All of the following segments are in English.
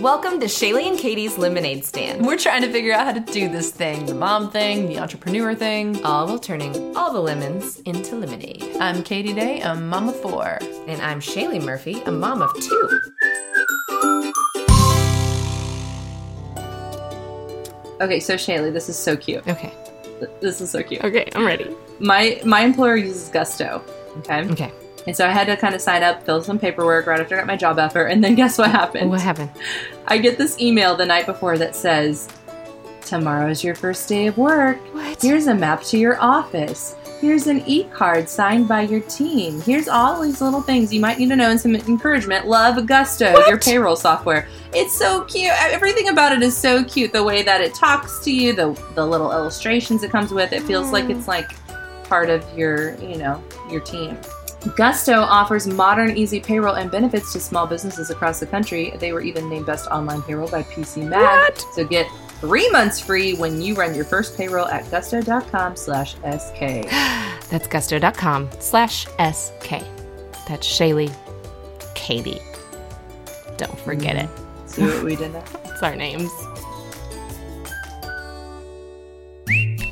Welcome to Shaylee and Katie's Lemonade Stand. We're trying to figure out how to do this thing the mom thing, the entrepreneur thing. All while turning all the lemons into lemonade. I'm Katie Day, a mom of four. And I'm Shaylee Murphy, a mom of two. Okay, so Shaylee, this is so cute. Okay. This is so cute. Okay, I'm ready. My my employer uses Gusto. Okay. Okay. And so I had to kind of sign up, fill some paperwork right after I got my job offer, and then guess what happened? What happened? I get this email the night before that says, Tomorrow's your first day of work. What? Here's a map to your office. Here's an e card signed by your team. Here's all these little things you might need to know and some encouragement. Love Gusto, your payroll software. It's so cute. Everything about it is so cute. The way that it talks to you, the the little illustrations it comes with, it feels like hmm. it's like part of your, you know, your team. Gusto offers modern, easy payroll and benefits to small businesses across the country. They were even named Best Online Payroll by PC Mag. What? So get three months free when you run your first payroll at gusto.com slash SK. That's gusto.com slash SK. That's Shaylee, Katie. Don't forget it. Mm-hmm. See what we did there? It's our names.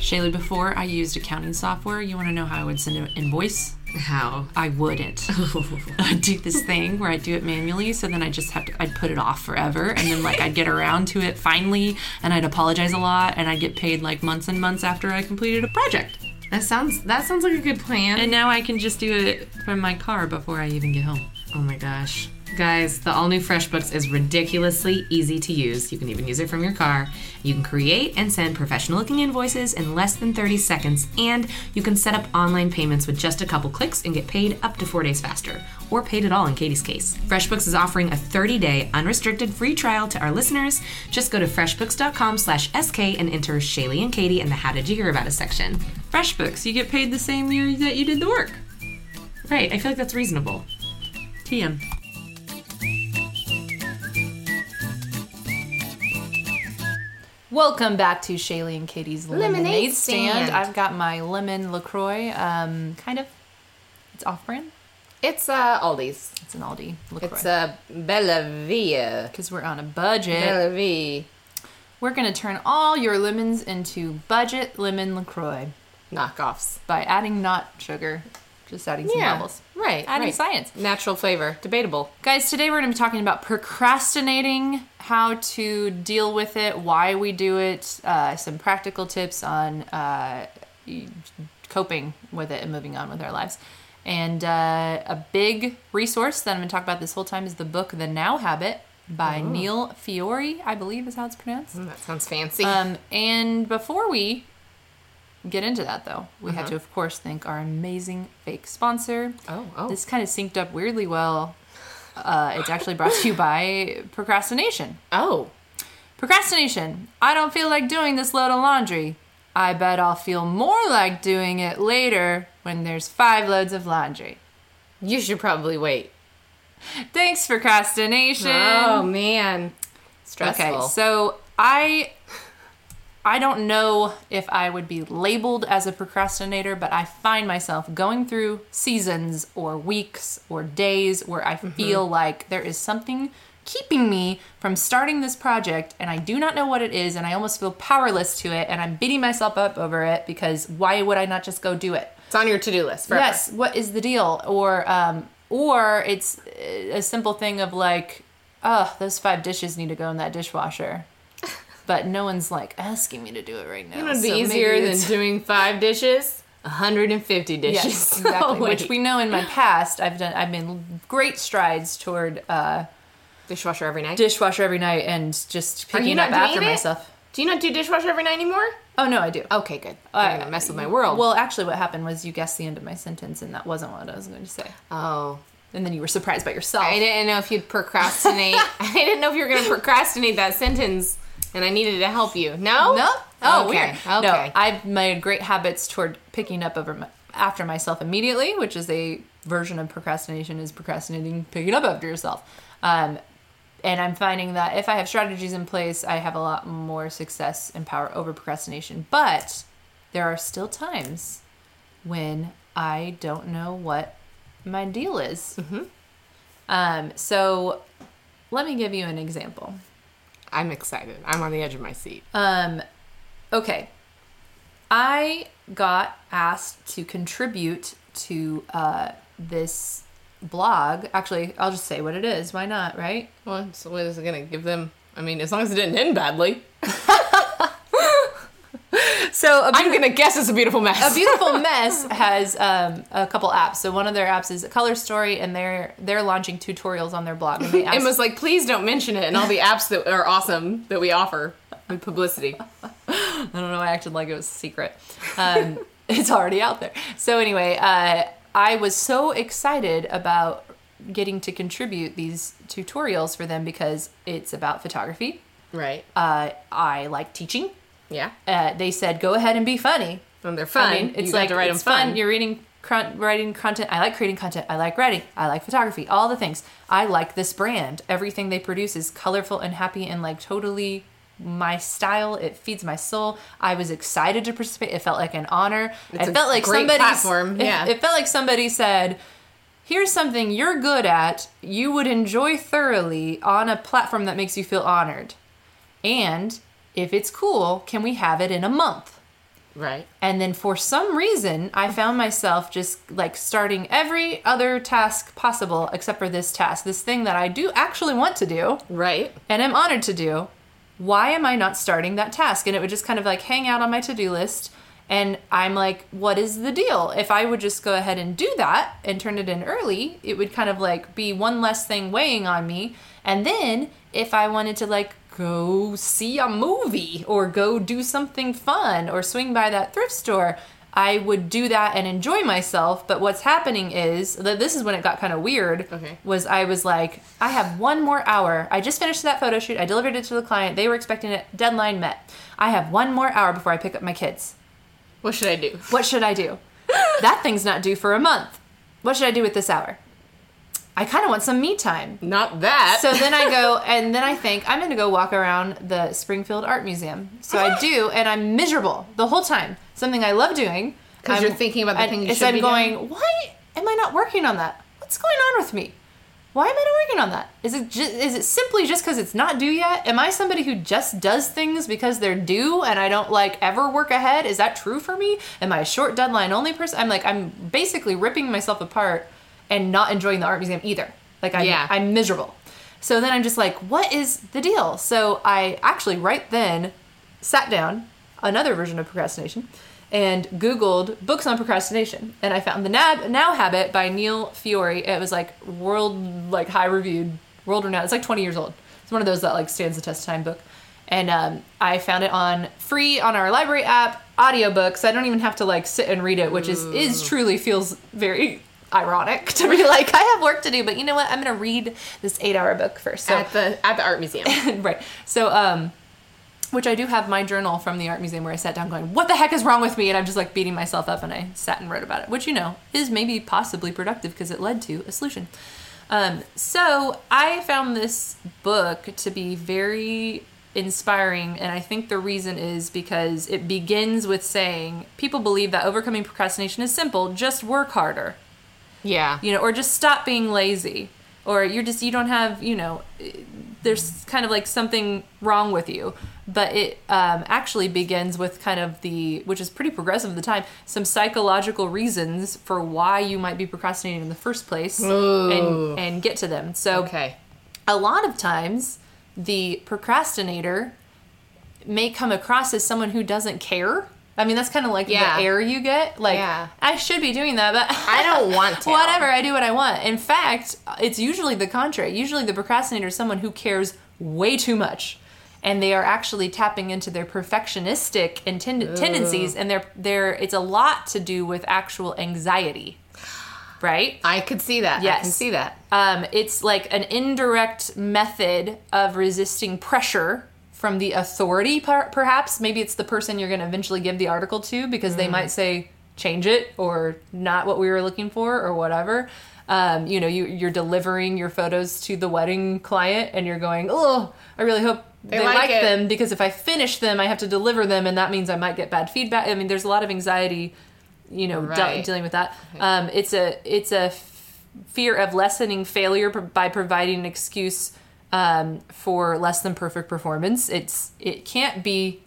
Shaylee, before I used accounting software, you want to know how I would send an invoice? How? I wouldn't. I'd uh, do this thing where I'd do it manually, so then I just have to, I'd put it off forever, and then like I'd get around to it finally, and I'd apologize a lot, and I'd get paid like months and months after I completed a project. That sounds that sounds like a good plan. And now I can just do it from my car before I even get home. Oh my gosh. Guys, the all new FreshBooks is ridiculously easy to use. You can even use it from your car. You can create and send professional looking invoices in less than 30 seconds, and you can set up online payments with just a couple clicks and get paid up to four days faster, or paid at all in Katie's case. FreshBooks is offering a 30 day unrestricted free trial to our listeners. Just go to freshbooks.com slash SK and enter Shaylee and Katie in the How Did You Hear About Us section. FreshBooks, you get paid the same year that you did the work. Right, I feel like that's reasonable. TM. Welcome back to Shaylee and Katie's Lemonade, Lemonade stand. Stand. I've got my lemon LaCroix. Um, kind of, it's off brand. It's uh Aldi's. It's an Aldi It's a uh Bella Via. Because we're on a budget. Bella Via. We're going to turn all your lemons into budget lemon LaCroix Knockoffs. by adding not sugar, just adding some bubbles. Right. Adding right. science. Natural flavor. Debatable. Guys, today we're going to be talking about procrastinating, how to deal with it, why we do it, uh, some practical tips on uh, coping with it and moving on with our lives. And uh, a big resource that I'm going to talk about this whole time is the book The Now Habit by Neil Fiore, I believe is how it's pronounced. Mm, that sounds fancy. Um, and before we get into that, though, we have to, of course, thank our amazing fake sponsor. oh, oh. This kind of synced up weirdly well. Uh, it's actually brought to you by procrastination. oh. Procrastination. I don't feel like doing this load of laundry. I bet I'll feel more like doing it later when there's five loads of laundry. You should probably wait. Thanks, procrastination. Oh man. Stressful. Okay, so I I don't know if I would be labeled as a procrastinator, but I find myself going through seasons or weeks or days where I feel like there is something keeping me from starting this project and I do not know what it is and I almost feel powerless to it and I'm beating myself up over it because why would I not just go do it? it's on your to-do list forever. Yes, what is the deal? Or um or it's a simple thing of like, oh, those five dishes need to go in that dishwasher. But no one's like asking me to do it right now. It would be so easier than doing five dishes. 150 dishes. Yes, exactly. Oh, Which we know in my past, I've done. I've made great strides toward uh, dishwasher every night. dishwasher every night and just picking up after it? myself. Do you not do dishwasher every night anymore? Oh no, I do. Okay, good. You're gonna mess with my world. Well, actually, what happened was you guessed the end of my sentence, and that wasn't what I was going to say. oh, And then you were surprised by yourself. I didn't know if you'd procrastinate. I didn't know if you were gonna procrastinate that sentence, and I needed to help you. No. No. Oh, Okay, weird. okay. No, I've made great habits toward picking up over my, after myself immediately, which is a version of procrastination is procrastinating, picking up after yourself. Um, and I'm finding that if I have strategies in place, I have a lot more success and power over procrastination. But there are still times when I don't know what my deal is. Um, so let me give you an example. I'm excited. I'm on the edge of my seat. Um, okay. I got asked to contribute to uh, this blog. Actually, I'll just say what it is. Why not, right? Well, so what is it gonna give them? I mean, as long as it didn't end badly, So, I'm gonna guess it's a beautiful mess. a beautiful mess has um, a couple apps. So one of their apps is Color Story, and they're they're launching tutorials on their blog. And they asked, Emma's like, please don't mention it, and all the apps that are awesome that we offer with publicity. I don't know. I acted like it was a secret. Um, it's already out there. So anyway, uh, I was so excited about getting to contribute these tutorials for them because it's about photography. Right. Uh, I like teaching. Yeah. Uh, they said go ahead and be funny. And they're fun. I mean, it's you like to write it's them fun. fun. You're reading, writing content. I like creating content. I like writing. I like photography. All the things. I like this brand. Everything they produce is colorful and happy and like totally my style. It feeds my soul. I was excited to participate. It felt like an honor. It's it felt like great somebody. platform, It, yeah. it felt like somebody said. Here's something you're good at, you would enjoy thoroughly on a platform that makes you feel honored. And if it's cool, can we have it in a month? Right. And then for some reason, I found myself just like starting every other task possible except for this task, this thing that I do actually want to do Right. and I'm honored to do. Why am I not starting that task? And it would just kind of like hang out on my to do list. And I'm like, what is the deal? If I would just go ahead and do that and turn it in early, it would kind of like be one less thing weighing on me. And then if I wanted to like go see a movie or go do something fun or swing by that thrift store, I would do that and enjoy myself. But what's happening is that this is when it got kind of weird. Okay. Was I was like, I have one more hour. I just finished that photo shoot. I delivered it to the client. They were expecting it. Deadline met. I have one more hour before I pick up my kids. What should I do? What should I do? that thing's not due for a month. What should I do with this hour? I kind of want some me time. Not that. So then I go, and then I think I'm going to go walk around the Springfield Art Museum. So I do, and I'm miserable the whole time. Something I love doing. 'Cause I'm- you're thinking about the thing you should I'm be going, why am I not working on that? What's going on with me? Why am I not working on that? Is it just, is it simply just because it's not due yet? Am I somebody who just does things because they're due and I don't like ever work ahead? Is that true for me? Am I a short deadline only person? I'm like I'm basically ripping myself apart and not enjoying the art museum either. Like I'm Yeah. I'm miserable. So then I'm just like, what is the deal? So I actually right then sat down, another version of procrastination, and Googled books on procrastination. And I found the Nab- Now Habit by Neil Fiore. It was like world like high reviewed, world renowned. It's like 20 years old. It's one of those that like stands the test of time book. And um, I found it on free on our library app, audiobooks. I don't even have to like sit and read it, which is is truly feels very ironic to be like I have work to do, but you know what? I'm gonna read this eight hour book first. So at the at the art museum. right. So, um, which I do have my journal from the art museum where I sat down going, "What the heck is wrong with me?" And I'm just like beating myself up, and I sat and wrote about it, which you know is maybe possibly productive because it led to a solution. Um, so I found this book to be very inspiring, and I think the reason is because it begins with saying people believe that overcoming procrastination is simple, just work harder yeah. you know, or just stop being lazy, or you're just you don't have you know, there's kind of like something wrong with you. But it um, actually begins with kind of the, which is pretty progressive at the time, some psychological reasons for why you might be procrastinating in the first place, Ooh. and and get to them. So Okay. a lot of times the procrastinator may come across as someone who doesn't care. I mean, that's kind of like Yeah. the air you get. Like, Yeah. I should be doing that, but I don't want to. Whatever, I do what I want. In fact, it's usually the contrary. Usually, the procrastinator is someone who cares way too much, and they are actually tapping into their perfectionistic tendencies, and they're they're. It's a lot to do with actual anxiety, right? I could see that. I can Yes. see that. Um, it's like an indirect method of resisting pressure from the authority, per- perhaps. Maybe it's the person you're going to eventually give the article to because they might say, change it or not what we were looking for or whatever. Um, you know, you, you're delivering your photos to the wedding client and you're going, oh, I really hope they, like like, them because if I finish them, I have to deliver them and that means I might get bad feedback. I mean, there's a lot of anxiety, you know, de- dealing with that. Um, it's a, it's a f- fear of lessening failure by providing an excuse um, for less than perfect performance. It's it can't be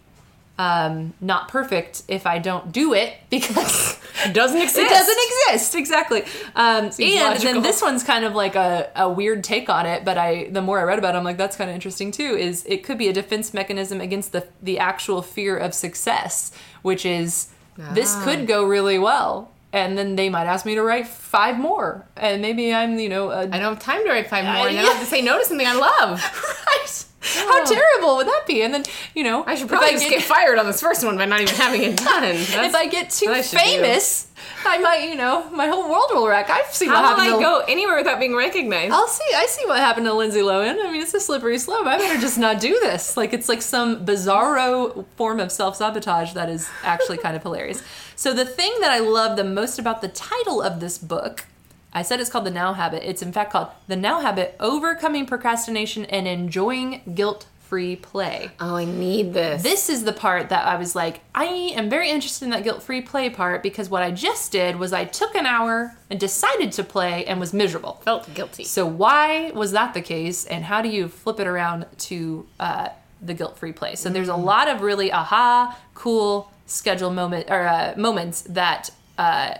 um, not perfect if I don't do it because It doesn't exist. it doesn't exist exactly. Um, and logical. then this one's kind of like a, a weird take on it. But I the more I read about it, I'm like that's kind of interesting too. Is it could be a defense mechanism against the the actual fear of success, which is this Ah. could go really well. And then they might ask me to write five more, and maybe I'm, you know, a I don't have time to write five more, I- and then I have to say no to something I love. right. How oh. terrible would that be? And then, you know, I should probably I just get- get fired on this first one by not even having it done. if I get too I should do. famous, I might, you know, my whole world will wreck. I've seen what How will I go anywhere without being recognized? I'll see. I see what happened to Lindsay Lohan. I mean, it's a slippery slope. I better just not do this. Like it's like some bizarro form of self sabotage that is actually kind of hilarious. So the thing that I love the most about the title of this book. I said it's called The Now Habit. It's in fact called The Now Habit Overcoming Procrastination and Enjoying Guilt Free Play. oh, I need this. This is the part that I was like, I am very interested in that guilt free play part because what I just did was I took an hour and decided to play and was miserable. felt guilty. So why was that the case, and how do you flip it around to uh, the guilt-free play? So there's a lot of really aha, cool schedule moment or uh, moments that uh,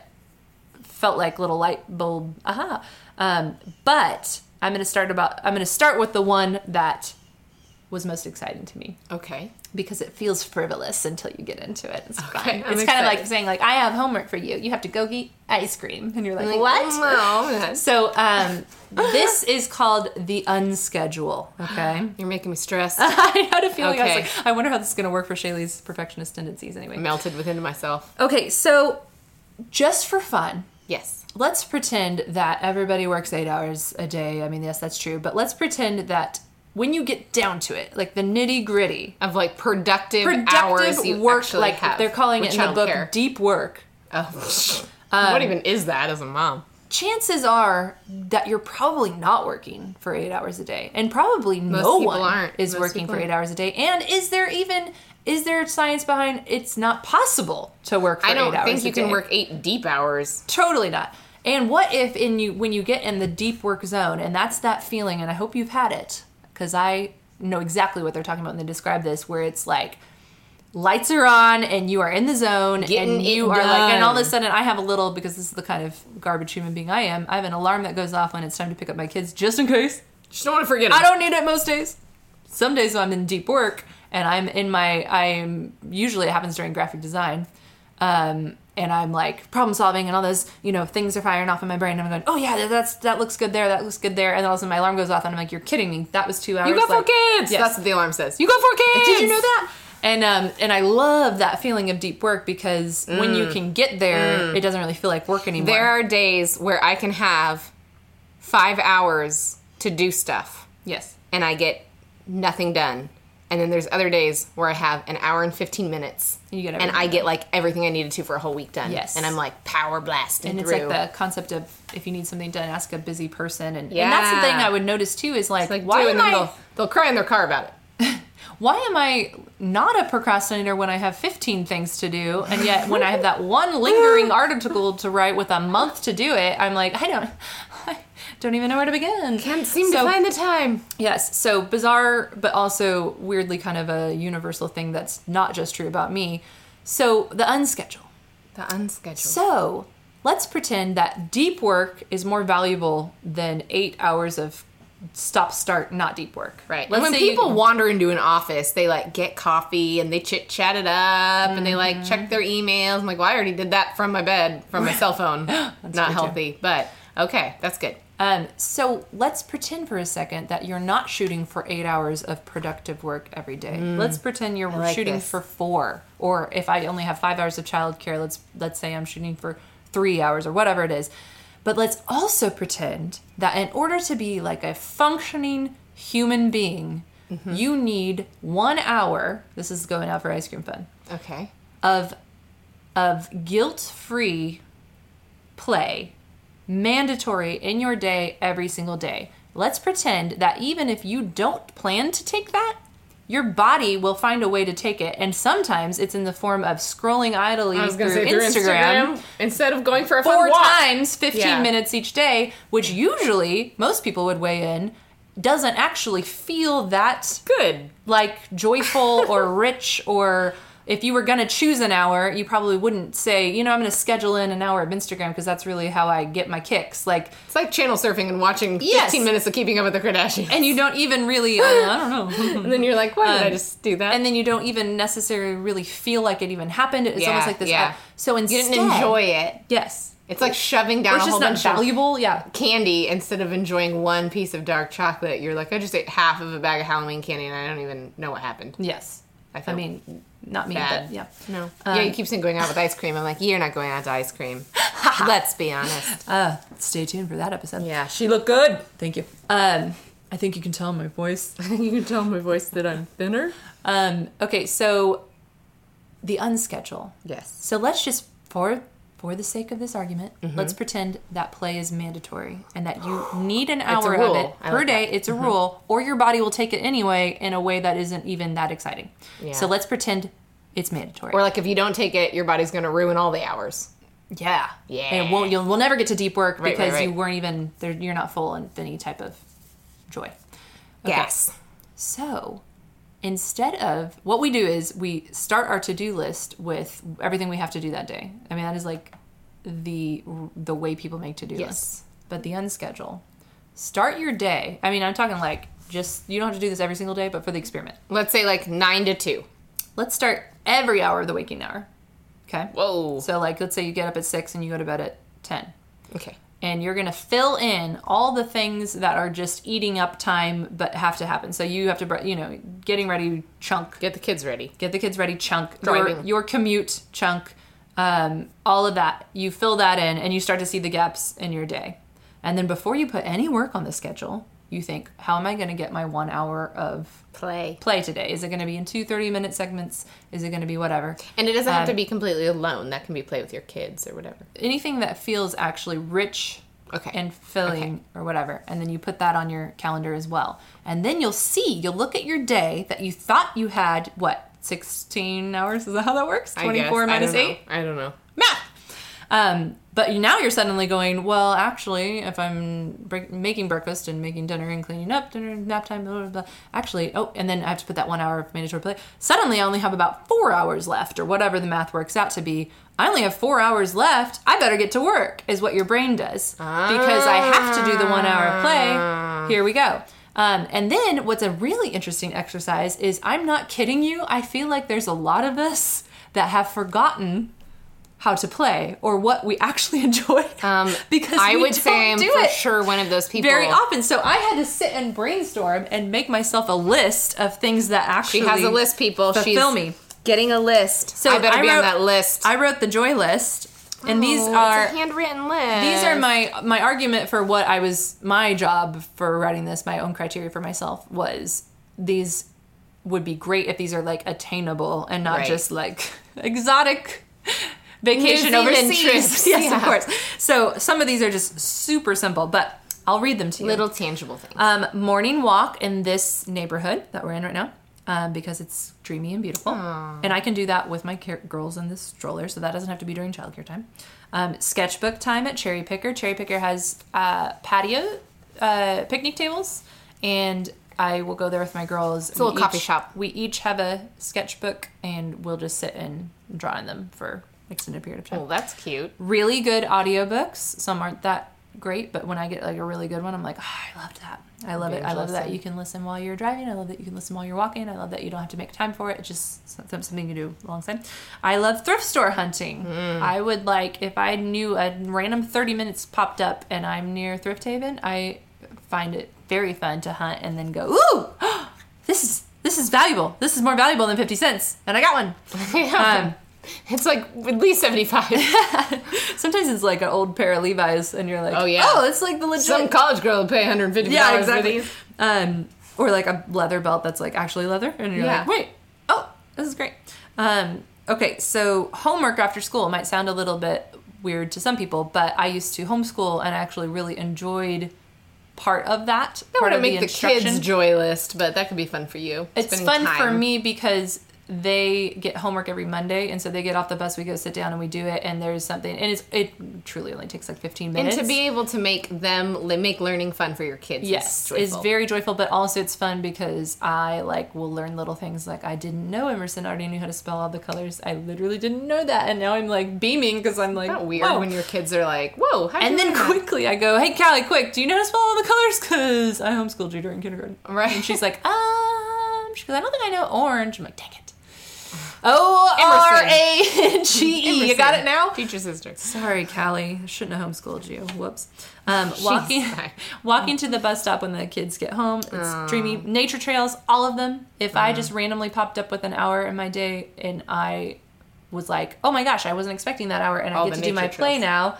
felt like little light bulb aha. Um, but I'm gonna start about I'm gonna start with the one that was most exciting to me Okay. Because it feels frivolous until you get into it. It's fun. Okay, I'm it's kind of like saying like I have homework for you. You have to go eat ice cream, and you're like, Like, what? No, So um, this is called the unschedule. Okay. you're making me stressed. I had a feeling I Okay. was like, I wonder how this is going to work for Shaylee's perfectionist tendencies. Anyway. Melted within myself. Okay, so just for fun, Yes. let's pretend that everybody works eight hours a day. I mean, yes, that's true, but let's pretend that when you get down to it, like the nitty gritty, Of like productive, productive hours you work, actually like have they're calling it in the book childcare. deep work. Oh. Um, what even is that as a mom? chances are that you're probably not working for eight hours a day and probably no people one aren't. is Most working for eight aren't. hours a day and is there even is there science behind it's not possible to work for I don't eight hours think you can work eight deep hours. totally not and what if in you when you get in the deep work zone and that's that feeling and i hope you've had it because i know exactly what they're talking about when they describe this where it's like lights are on and you are in the zone Getting and you are like and all of a sudden i have a little because this is the kind of garbage human being i am i have an alarm that goes off when it's time to pick up my kids just in case Just don't want to forget. It. I don't need it most days some days i'm in deep work and i'm in my i'm usually it happens during graphic design um, and i'm like problem solving and all those you know things are firing off in my brain and i'm going oh yeah that's that looks good there that looks good there and then all of a sudden my alarm goes off and i'm like you're kidding me that was two hours You got four kids. Yes. That's what the alarm says. you got four kids. Did you know that? And um, and I love that feeling of deep work because when you can get there, it doesn't really feel like work anymore. There are days where I can have five hours to do stuff, yes, and I get nothing done. And then there's other days where I have an hour and 15 minutes. You get and I done. get like everything I needed to for a whole week done. Yes. And I'm like power blasting and it's through. like the concept of if you need something done, ask a busy person, and, and that's the thing I would notice too is like, like, why do, am and I they'll, they'll cry in their car about it. why am I not a procrastinator when I have 15 things to do, and yet when I have that one lingering article to write with a month to do it, I'm like, I don't. I don't even know where to begin. Can't seem So- to find the time. Yes, so bizarre, but also weirdly kind of a universal thing that's not just true about me. So the unschedule. The unschedule. So let's pretend that deep work is more valuable than eight hours of stop start not deep work. Right. Let's and when say you- people wander into an office, they like get coffee and they chit chat it up and they like Mm-hmm. check their emails. I'm like, well, I already did that from my bed, from my cell phone. Not true, too. healthy, but okay, that's good. Um, so let's pretend for a second that you're not shooting for eight hours of productive work every day. Let's pretend you're Mm. like shooting this. for four, or if I only have five hours of childcare, let's let's say I'm shooting for three hours or whatever it is. But let's also pretend that in order to be like a functioning human being, Mm-hmm. you need one hour. This is going out for ice cream fun Okay. of of guilt-free play mandatory in your day every single day. Let's pretend that even if you don't plan to take that, your body will find a way to take it and sometimes it's in the form of scrolling idly through, say through Instagram, Instagram, instead of going for a fun four times 15 Yeah. minutes each day, which usually most people would weigh in doesn't actually feel that Good. like joyful or rich or if you were going to choose an hour, you probably wouldn't say, you know, I'm going to schedule in an hour of Instagram because that's really how I get my kicks. Like, It's like channel surfing and watching Yes. 15 minutes of Keeping Up with the Kardashians. and you don't even really, I don't know. And then you're like, why did I Um, just do that? and then you don't even necessarily really feel like it even happened. It's Yeah, almost like this. yeah. So instead, you didn't enjoy it. Yes. It's like shoving Or down it's a just whole bunch of valuable. Yeah. candy instead of enjoying one piece of dark chocolate. You're like, I just ate half of a bag of Halloween candy and I don't even know what happened. Yes. I I mean, not me, bad. but yeah. No. Um, yeah, you keep saying going out with ice cream. I'm like, you're not going out to ice cream. Let's be honest. Uh, stay tuned for that episode. Yeah, she looked good. Thank you. Um, I think you can tell my voice. I think you can tell my voice that I'm thinner. Um, okay, so the unschedule. Yes. So let's just for for the sake of this argument, Mm-hmm. let's pretend that play is mandatory and that you need an hour of it I per like day. that. It's a rule, or your body will take it anyway in a way that isn't even that exciting. Yeah. So let's pretend it's mandatory. Or like if you don't take it, your body's going to ruin all the hours. yeah, Yeah. And won't you'll we'll never get to deep work Right, right, because you weren't even there. You're not full in any type of joy. Okay. Yes. So instead of what we do is we start our to-do list with everything we have to do that day. I mean that is like the the way people make to-do Yes. lists. But the unschedule. Start your day. I mean I'm talking like just you don't have to do this every single day, but for the experiment. Let's say like 9 to 2. Let's start every hour of the waking hour. Okay? Whoa. So like let's say you get up at 6 and you go to bed at 10 Okay. and you're going to fill in all the things that are just eating up time but have to happen. So you have to, you know, getting ready chunk, Get the kids ready. get the kids ready chunk, your, your commute chunk, um, all of that. You fill that in and you start to see the gaps in your day. And then before you put any work on the schedule, you think, how am I going to get my one hour of Play. play today? Is it going to be in two 30 minute segments? Is it going to be whatever? And it doesn't have to Um, be completely alone. That can be play with your kids or whatever. anything that feels actually rich Okay. and filling or whatever and then you put that on your calendar as well and then you'll see you'll look at your day that you thought you had what 16 hours is that how that works I 24 guess. I minus don't 8 I don't know. math um, but now you're suddenly going well actually if i'm break- making breakfast and making dinner and cleaning up dinner nap time blah, blah, blah, actually oh and then i have to put that one hour of mandatory play. Suddenly i only have about four hours left or whatever the math works out to be. I only have four hours left. I better get to work is what your brain does because i have to do the one hour of play. Here we go. Um, and then what's a really interesting exercise is i'm not kidding you i feel like there's a lot of us that have forgotten how to play or what we actually enjoy Um, because I would say I'm for sure one of those people. very often. So I had to sit and brainstorm and make myself a list of things that actually She has a list, people. fulfill She's me. getting a list. So I better I be on that list. I wrote the joy list, and these Oh, are it's a handwritten list. these are my my argument for what I was my job for writing this. My own criteria for myself was these would be great if these are like attainable and not Right. just like exotic vacation New Zealand overseas. trips, yes, yeah. of course. So some of these are just super simple, but I'll read them to you. little tangible things. Um, morning walk in this neighborhood that we're in right now um, because it's dreamy and beautiful. And I can do that with my car- girls in this stroller, so that doesn't have to be during childcare time. Um, sketchbook time at Cherry Picker. Cherry Picker has uh, patio uh, picnic tables, and I will go there with my girls. It's a little coffee shop. We each have a sketchbook, and we'll just sit and draw in them for extended period of time oh, that's cute. really good audiobooks. Some aren't that great, but when I get like a really good one, I'm like, oh, I loved that. I love it. I love that you can listen while you're driving. I love that you can listen while you're walking. I love that you don't have to make time for it. It's just something you do alongside. I love thrift store hunting. I would like if I knew a random 30 minutes popped up and I'm near Thrift Haven. I find it very fun to hunt and then go, ooh, this is this is valuable. This is more valuable than 50 cents, and I got one. Um, It's like at least 75. Sometimes it's like an old pair of Levi's, and you're like, Oh, yeah. oh, it's like the legit. Some college girl would pay $150 yeah, for exactly. these. Um, or like a leather belt that's like actually leather, and you're Yeah. like, wait, oh, this is great. Um, okay, so homework after school might sound a little bit weird to some people, but I used to homeschool and I actually really enjoyed part of that. I part want to of make the, instruction. kids' joy list, but that could be fun for you. It's fun for me because they get homework every Monday, and so they get off the bus. We go sit down and we do it, and there's something, and it's it truly only takes like 15 minutes. And to be able to make them make learning fun for your kids. Yes, is it's very joyful, but also it's fun because I like will learn little things like I didn't know Emerson already knew how to spell all the colors. I literally didn't know that, and now I'm like beaming because I'm like weird "Whoa." when your kids are like, "Whoa!" And then quickly I go, "Hey Callie, quick! Do you know how to spell all the colors? Cause I homeschooled you during kindergarten." Right. And she's like, "Um," she goes, "I don't think I know orange." I'm like, "Dang it." O R A N G E. You got it now? Teacher sister. Sorry, Callie. Shouldn't have homeschooled you. Whoops. Um, walking, walking to the bus stop when the kids get home. It's dreamy. Nature trails, all of them. If I just randomly popped up with an hour in my day and I was like, oh my gosh, I wasn't expecting that hour and I get to do my nature play now.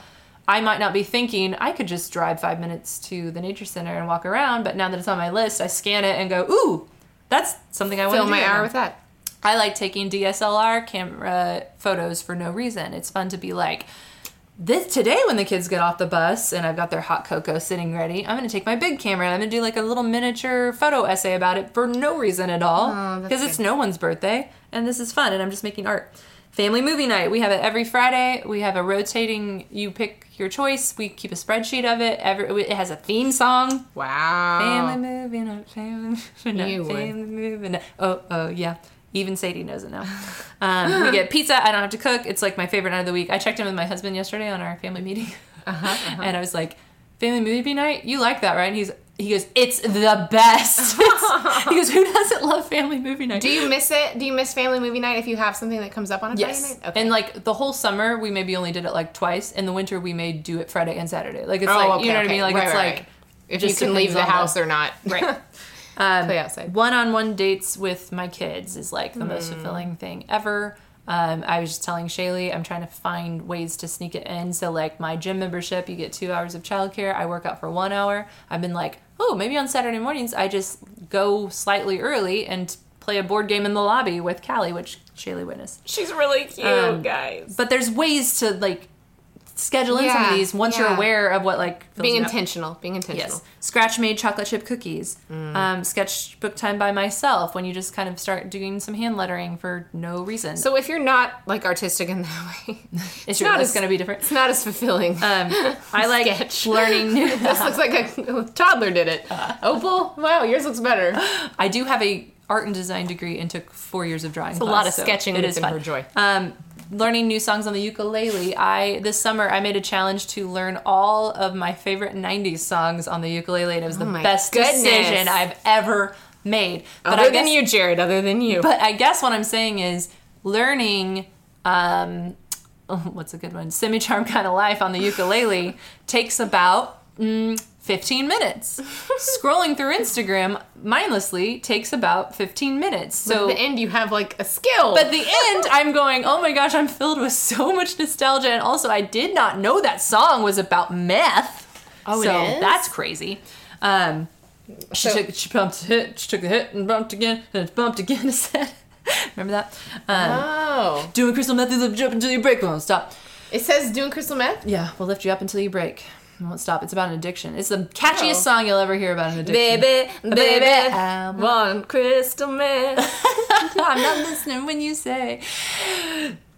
I might not be thinking I could just drive five minutes to the nature center and walk around, but now that it's on my list, I scan it and go, ooh, that's something I want to Fill my hour now." with that. I like taking DSLR camera photos for no reason. It's fun to be like, this today when the kids get off the bus and I've got their hot cocoa sitting ready, I'm gonna take my big camera and I'm gonna do like a little miniature photo essay about it for no reason at all Oh, because it's no one's birthday and this is fun and I'm just making art. Family movie night. We have it every Friday. We have a rotating. You pick your choice. We keep a spreadsheet of it. Every it has a theme song. Wow. Family movie night, family movie night, family movie night. Oh, oh, yeah. Even Sadie knows it now. Um, we get pizza. I don't have to cook. It's like my favorite night of the week. I checked in with my husband yesterday on our family meeting, Uh-huh, and I was like, "Family movie night? You like that, right?" And he's he goes, "It's the best." He goes, "Who doesn't love family movie night?" Do you miss it? Do you miss family movie night if you have something that comes up on a Yes. Friday night? Okay. And like the whole summer, we maybe only did it like twice. In the winter, we may do it Friday and Saturday. Like it's oh, like okay, you know what I mean? Like Right, it's right, like right. if you can leave the- house or not. right. Play outside. one-on-one dates with my kids is like the Hmm. most fulfilling thing ever. Um, I was just telling Shaylee, I'm trying to find ways to sneak it in. So, like my gym membership, you get two hours of childcare. I work out for one hour. I've been like, oh, maybe on Saturday mornings I just go slightly early and play a board game in the lobby with Callie, which Shaylee witnessed. She's really cute, Um, guys. But there's ways to like schedule in some of these once you're aware of what like Being you up. intentional. Being intentional. Yes. Scratch made chocolate chip cookies. Mm. Um, sketchbook time by myself when you just kind of start doing some hand lettering for no reason. So if you're not like artistic in that way, it's not as- going to be different. it's not as fulfilling. Um, I like Sketch. learning new. this looks like a toddler did it. Opal, wow, yours looks better. I do have a art and design degree and took four years of drawing. It's a lot of sketching It is fun. her joy. Um, learning new songs on the ukulele. I this summer I made a challenge to learn all of my favorite '90s songs on the ukulele, and it was the Oh my best goodness. decision I've ever made. But other I than you, Jared. Other than you. But I guess what I'm saying is learning um what's a good one? Semi-Charmed kind of life on the ukulele takes about mm, 15 minutes. Scrolling through Instagram mindlessly takes about 15 minutes. So at the end, you have like a skill. but at the end, I'm going, oh my gosh, I'm filled with so much nostalgia. And also, I did not know that song was about meth. Oh, it so is? that's crazy. Um, she, So- took, she bumped hit, she took the hit and bumped again, and it bumped again. Said, remember that? Um, oh, Doing crystal meth, is lift you jump until you break. Won't stop. it says doing crystal meth. Yeah, we'll lift you up until you break. It Won't stop. It's about an addiction. It's the catchiest Oh. song you'll ever hear about an addiction. Baby, baby, I one crystal meth. I'm not listening when you say.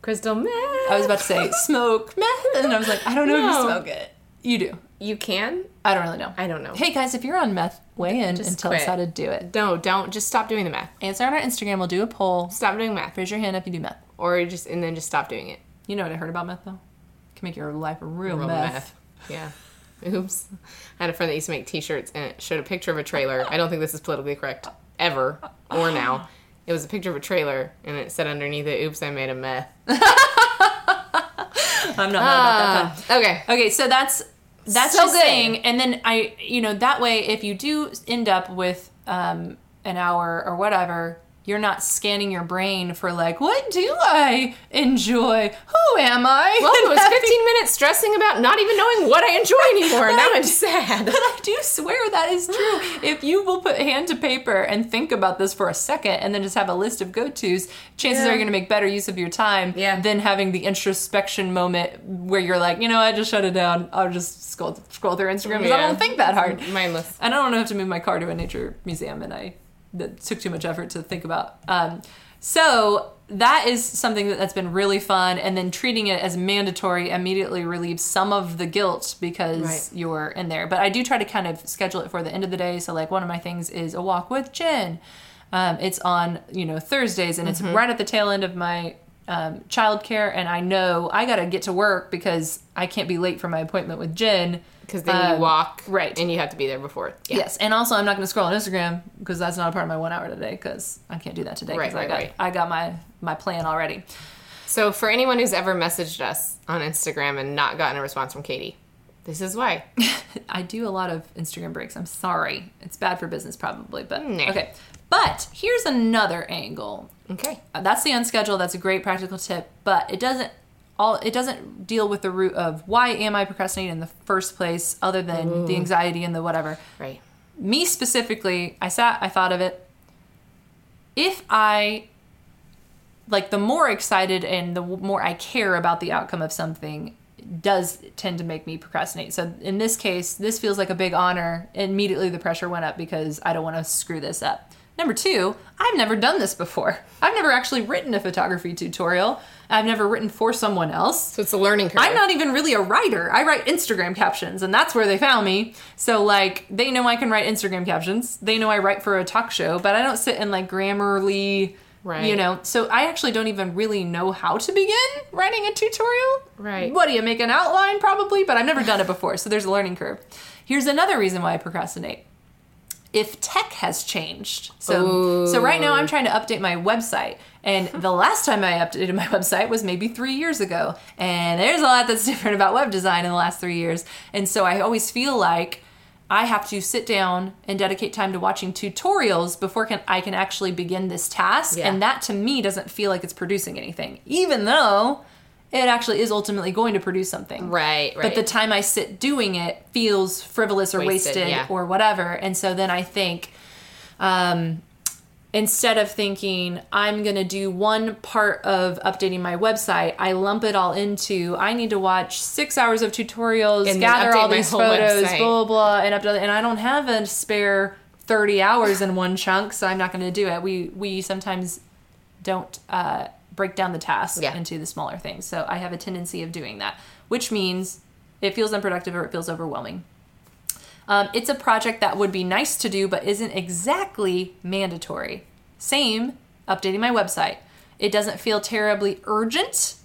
crystal meth. I was about to say smoke meth, and I was like, I don't know if No. you smoke it. You do. You can? I don't really know. I don't know. Hey guys, if you're on meth, weigh in Just and tell us how to do it. No, don't. Just stop doing the meth. Answer on our Instagram. We'll do a poll. Stop doing meth. Raise your hand if you do meth. Or just, and then just stop doing it. You know what I heard about meth though? Can make your life a real, Real meth. Yeah. Oops. I had a friend that used to make t-shirts and it showed a picture of a trailer. I don't think this is politically correct ever or now. It was a picture of a trailer and it said underneath it, oops, I made a meth. I'm not mad about that. Pun. Okay. Okay, so that's that's So just good. saying. And then I, you know, that way, if you do end up with um, an hour or whatever, you're not scanning your brain for like, what do I enjoy? Who am I? Well, it was 15 minutes stressing about not even knowing what I enjoy anymore. and now I'm sad. But I do swear that is true. If you will put hand to paper and think about this for a second and then just have a list of go tos, chances Yeah. are you're going to make better use of your time Yeah. than having the introspection moment where you're like, you know, I just shut it down. I'll just scroll, scroll through Instagram because I don't think that hard. Mindless. And I don't have to move my car to a nature museum, and I that took too much effort to think about. Um, So that is something that, that's been really fun, and then treating it as mandatory immediately relieves some of the guilt because Right. you're in there. But I do try to kind of schedule it for the end of the day. So like one of my things is a walk with Jen. Um, it's on you know Thursdays, and Mm-hmm. it's right at the tail end of my um, childcare, and I know I got to get to work because I can't be late for my appointment with Jen. Because then you Um, walk, right. and you have to be there before. Yeah. Yes, and also I'm not going to scroll on Instagram because that's not a part of my one hour today because I can't do that today Right, because I right, got right. I got my my plan already. So for anyone who's ever messaged us on Instagram and not gotten a response from Katie, this is why. I do a lot of Instagram breaks. I'm sorry, it's bad for business probably, but Nah. okay. But here's another angle. Okay. Uh, That's the unscheduled. That's a great practical tip, but it doesn't all it doesn't deal with the root of why am I procrastinating in the first place, other than the anxiety and the whatever. Right. me specifically, I sat, I thought of it. If I, like, the more excited and the more I care about the outcome of something, does tend to make me procrastinate. So in this case, this feels like a big honor. Immediately the pressure went up because I don't want to screw this up. Number two, I've never done this before. I've never actually written a photography tutorial. I've never written for someone else. So it's a learning curve. I'm not even really a writer. I write Instagram captions, and that's where they found me. So, like, they know I can write Instagram captions. They know I write for a talk show, but I don't sit in, like, Grammarly, Right. you know. So, I actually don't even really know how to begin writing a tutorial. Right. What do you make an outline? Probably, but I've never done it before. So, there's a learning curve. Here's another reason why I procrastinate if tech has changed. So so right now I'm trying to update my website. And the last time I updated my website was maybe three years ago. And there's a lot that's different about web design in the last three years. And so I always feel like I have to sit down and dedicate time to watching tutorials before can, I can actually begin this task. Yeah. And that to me doesn't feel like it's producing anything, even though it actually is ultimately going to produce something. Right, right. But the time I sit doing it feels frivolous or Wasted, wasted, yeah. or whatever. And so then I think, um, instead of thinking I'm going to do one part of updating my website, I lump it all into I need to watch six hours of tutorials, And gather all these photos, website. blah, blah, blah, and update. And I don't have a spare 30 hours in one chunk, so I'm not going to do it. We, we sometimes don't uh, break down the task Yeah. into the smaller things. So I have a tendency of doing that, which means it feels unproductive or it feels overwhelming. Um, it's a project that would be nice to do, but isn't exactly mandatory. Same, updating my website. It doesn't feel terribly urgent,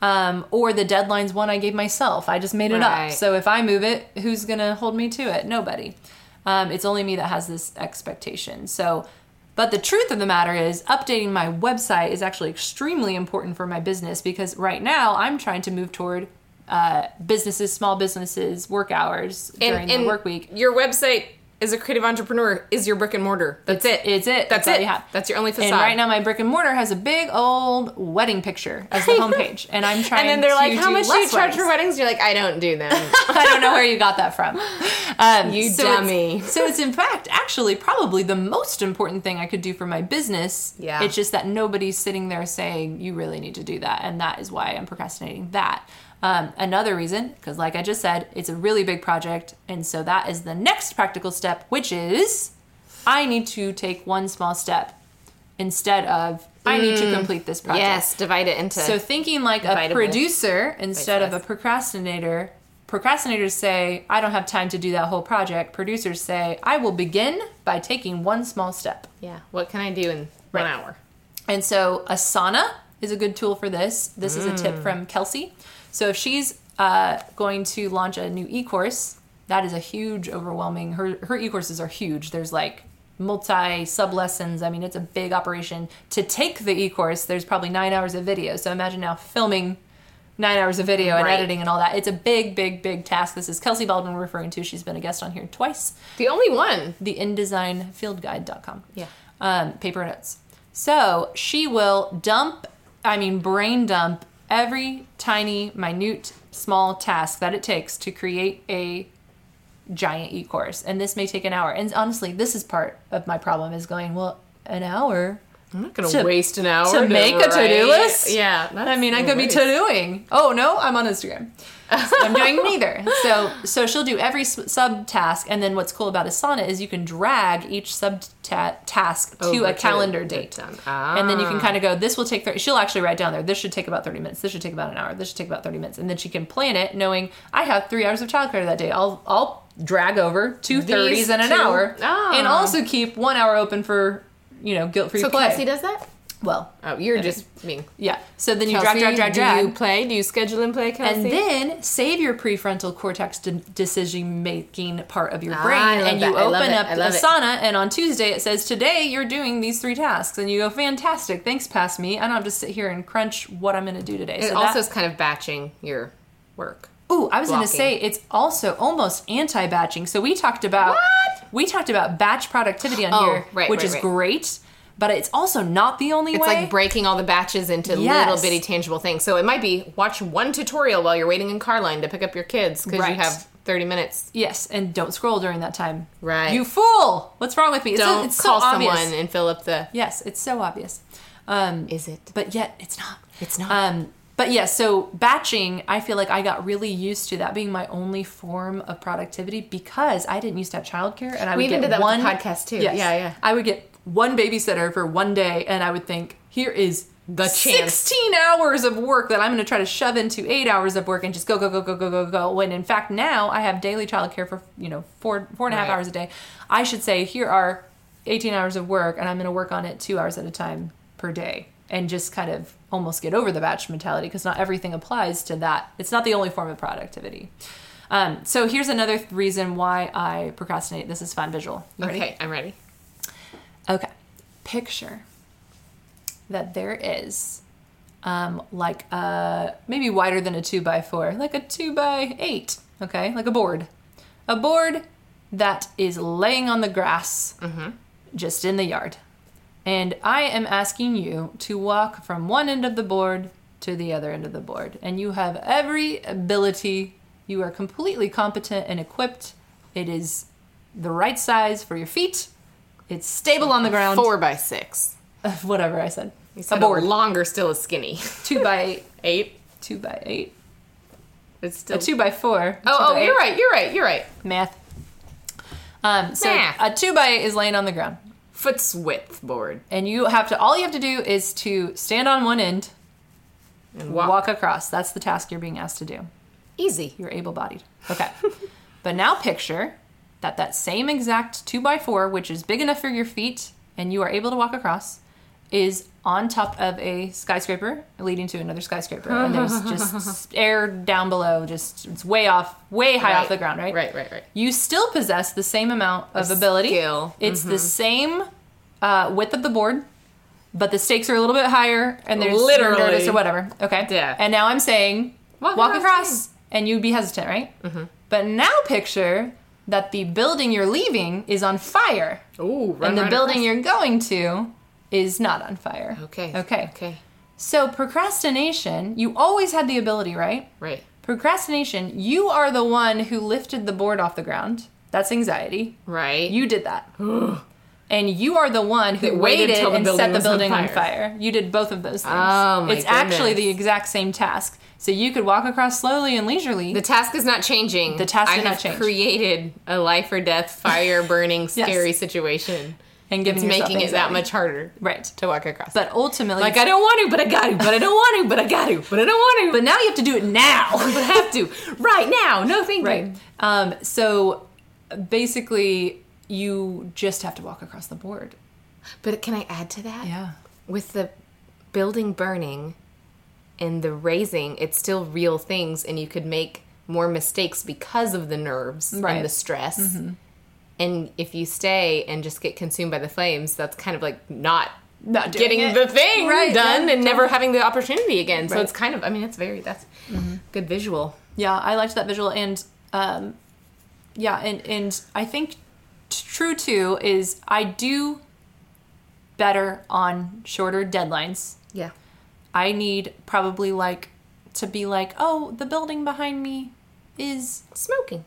um, or the deadline's one I gave myself. I just made it Right. up. So if I move it, who's gonna hold me to it? Nobody. Um, it's only me that has this expectation. So, but the truth of the matter is, updating my website is actually extremely important for my business because right now I'm trying to move toward uh, businesses, small businesses, work hours during the work week. Your website as a creative entrepreneur is your brick and mortar. That's it. It's it. That's all it. you have. That's your only facade. And right now, my brick and mortar has a big old wedding picture as the homepage, and I'm trying. And then they're like, "How much do you charge for weddings." weddings?" You're like, "I don't do them." I don't know where you got that from. Um, You so it's- dummy. so it's in fact actually probably the most important thing I could do for my business. Yeah. It's just that nobody's sitting there saying you really need to do that, and that is why I'm procrastinating that. Um, another reason, because like I just said, it's a really big project, and so that is the next practical step, which is I need to take one small step instead of I need to complete this project. yes, divide it into. So thinking like a producer instead of a procrastinator. Procrastinators say, I don't have time to do that whole project. Producers say, I will begin by taking one small step. yeah, what can I do in Right. one hour? And so Asana is a good tool for this. This is a Mm. tip from Kelsey. So if she's uh, going to launch a new e-course, that is a huge, overwhelming. Her her e-courses are huge. There's like multi sub lessons. I mean, it's a big operation. To take the e-course, there's probably nine hours of video. So imagine now filming nine hours of video and Right. editing and all that. It's a big, big, big task. This is Kelsey Baldwin referring to. She's been a guest on here twice The only one. the InDesignFieldGuide.com. Yeah. Um, paper notes. So she will dump, I mean, brain dump every tiny, minute, small task that it takes to create a giant e-course. And this may take an hour. And honestly, this is part of my problem is going, well, an hour? I'm not gonna To- waste an hour to make a to-do list? Yeah, I mean, I could be to-doing. Oh no, I'm on Instagram. So I'm doing neither. So so she'll do every s- sub task, and then what's cool about Asana is you can drag each sub task to Over a calendar the date, done. and then you can Ah. kind of go. This will take. 30, she'll actually write down there. This should take about thirty minutes. This should take about an hour. This should take about thirty minutes, and then she can plan it, knowing I have three hours of childcare that day. I'll I'll drag over two thirties These and an two- hour, Ah. and also keep one hour open for you know guilt free So play. Kelsey does that? Well, Oh, you're just being. yeah. So then you drag, drag, drag, drag. Do you play? Do you schedule and play, Kelsey? And then save your prefrontal cortex de- decision making part of your Ah, brain, and you that. Love open up love it. Asana, and on Tuesday it says today you're doing these three tasks, and you go fantastic, thanks, pass me. I don't have to sit here and crunch what I'm going to do today. it so also that, is kind of batching your work. ooh, I was going to say it's also almost anti-batching. So we talked about What? we talked about batch productivity on Oh, here, right, which right, is right. great, but it's also not the only It's way. like breaking all the batches into Yes. little bitty tangible things. So it might be watch one tutorial while you're waiting in car line to pick up your kids because Right. you have 30 minutes. yes, and don't scroll during that time. Right. You fool! What's wrong with me? It's so- Don't it's so call obvious. someone and fill up the. Yes, it's so obvious. Um, Is it? but yet it's not. It's not. Um, but yeah, so batching, I feel like I got really used to that being my only form of productivity because I didn't used to have childcare, and I We would even get did that one podcast, too. Yes. Yeah, yeah. I would get one babysitter for one day, and I would think, here is The chance. sixteen hours of work that I'm going to try to shove into eight hours of work and just go go go go go go go. When in fact now I have daily childcare for you know four four and a half Right. hours a day. I should say here are 18 hours of work, and I'm going to work on it two hours at a time per day and just kind of almost get over the batch mentality because not everything applies to that. It's not the only form of productivity. Um, so here's another th- reason why I procrastinate. This is fun visual. You ready? Okay, I'm ready. Okay. Picture that there is um, like a maybe wider than a two by four, like a two by eight. Okay, like a board, a board that is laying on the grass, just in the yard. And I am asking you to walk from one end of the board to the other end of the board. And you have every ability. You are completely competent and equipped. It is the right size for your feet. It's stable on the ground. Four by six. Whatever I said. You A said board. longer still is skinny. Two by eight. Two by eight. It's still. A two by four. oh, oh, by you're right. You're right. You're right. Math. Um, so Math. a two by eight is laying on the ground. Foot's width board. And you have to, all you have to do is to stand on one end, And walk, walk. across. That's the task you're being asked to do. Easy. You're able bodied. Okay. but now picture that that same exact two by four, which is big enough for your feet and you are able to walk across, is on top of a skyscraper leading to another skyscraper. And there's just air down below, just it's way off, way high off the ground, right? Right, right, right. You still possess the same amount of A ability. skill. It's the same uh, width of the board, but the stakes are a little bit higher, and there's Literally. or whatever. Okay. Yeah. And now I'm saying Walk walk, across across, and you'd be hesitant, right? Mm-hmm. But now picture that the building you're leaving is on fire, Ooh, and the right building across. you're going to is not on fire. Okay. Okay. Okay. So procrastination, you always had the ability, right? Right. Procrastination, you are the one who lifted the board off the ground. That's anxiety. Right. You did that. and you are the one who waited waited and set the was on building on fire. fire. You did both of those things. Oh, my it's actually the exact same task. So you could walk across slowly and leisurely. The task is not changing. The task I have change. created a life or death, fire burning, scary situation. and It's making it that much harder right. to walk across. But ultimately, like I don't want to, but I got to. But I don't want to, but I got to. But I don't want to. but now you have to do it now. but I have to right now. No, thank right. you. Um, so basically, you just have to walk across the board. But can I add to that? Yeah. With the building burning and the raising, it's still real things, and you could make more mistakes because of the nerves Right. and the stress. And if you stay and just get consumed by the flames, that's kind of like not Not getting it. the thing Right, done yeah, and never having the opportunity again. So it's kind of, I mean, it's very, that's good visual. Yeah, I liked that visual, and um, yeah, and and I think true too is I do better on shorter deadlines. Yeah. I need probably like to be like, oh, the building behind me is Smoking.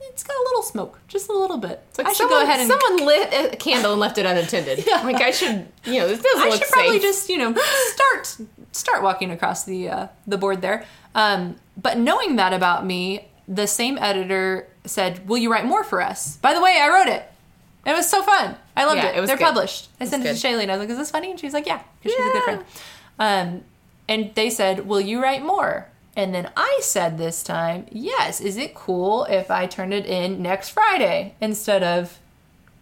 it's got a little smoke, just a little bit. Like I should go ahead and someone lit a candle and left it unattended. Yeah. Like I should, you know, this doesn't I look should probably safe. just you know start start walking across the uh, the board there. Um, but knowing that about me, the same editor said, "Will you write more for us?" By the way, I wrote it. It was so fun. I loved Yeah, it. it was They're good. published. I It sent it was to Shaylee and I was like, "Is this funny?" And she's like, "Yeah," because she's a good friend. Um, and they said, "Will you write more?" And then I said this time, "Yes." Is it cool if I turn it in next Friday instead of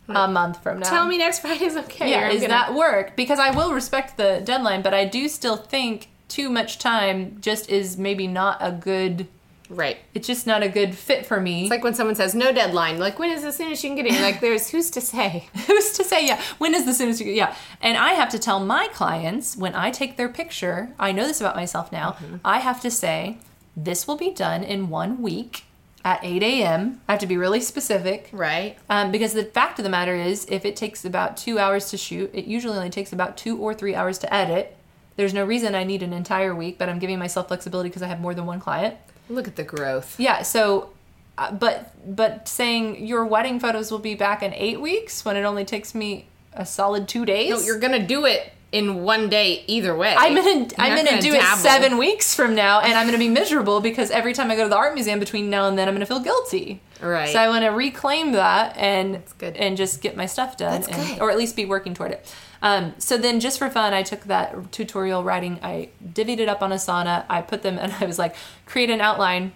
a month from now? Tell me next Friday's okay. Yeah, is gonna- that work? Because I will respect the deadline, but I do still think too much time just is maybe not a good. Right? It's just not a good fit for me. It's like when someone says no deadline. Like when is as soon as you can get it? You're like there's who's to say? Who's to say? Yeah, when is the soonest you? Can? Yeah, and I have to tell my clients when I take their picture. I know this about myself now. Mm-hmm. I have to say this will be done in one week at 8 a.m. I have to be really specific. Right. Um, because the fact of the matter is, if it takes about two hours to shoot, it usually only takes about two or three hours to edit. There's no reason I need an entire week, but I'm giving myself flexibility because I have more than one client. Look at the growth. Yeah, so, uh, but but saying your wedding photos will be back in eight weeks when it only takes me a solid two days. No, you're gonna do it in one day either way. I'm gonna I'm not gonna, do it seven weeks from now, and I'm gonna be miserable because every time I go to the art museum between now and then, I'm gonna feel guilty. Right. So I want to reclaim that and good. and just get my stuff done, and, or at least be working toward it. Um, so then, just for fun, I took that tutorial writing, I divvied it up on Asana, I put them, and I was like, create an outline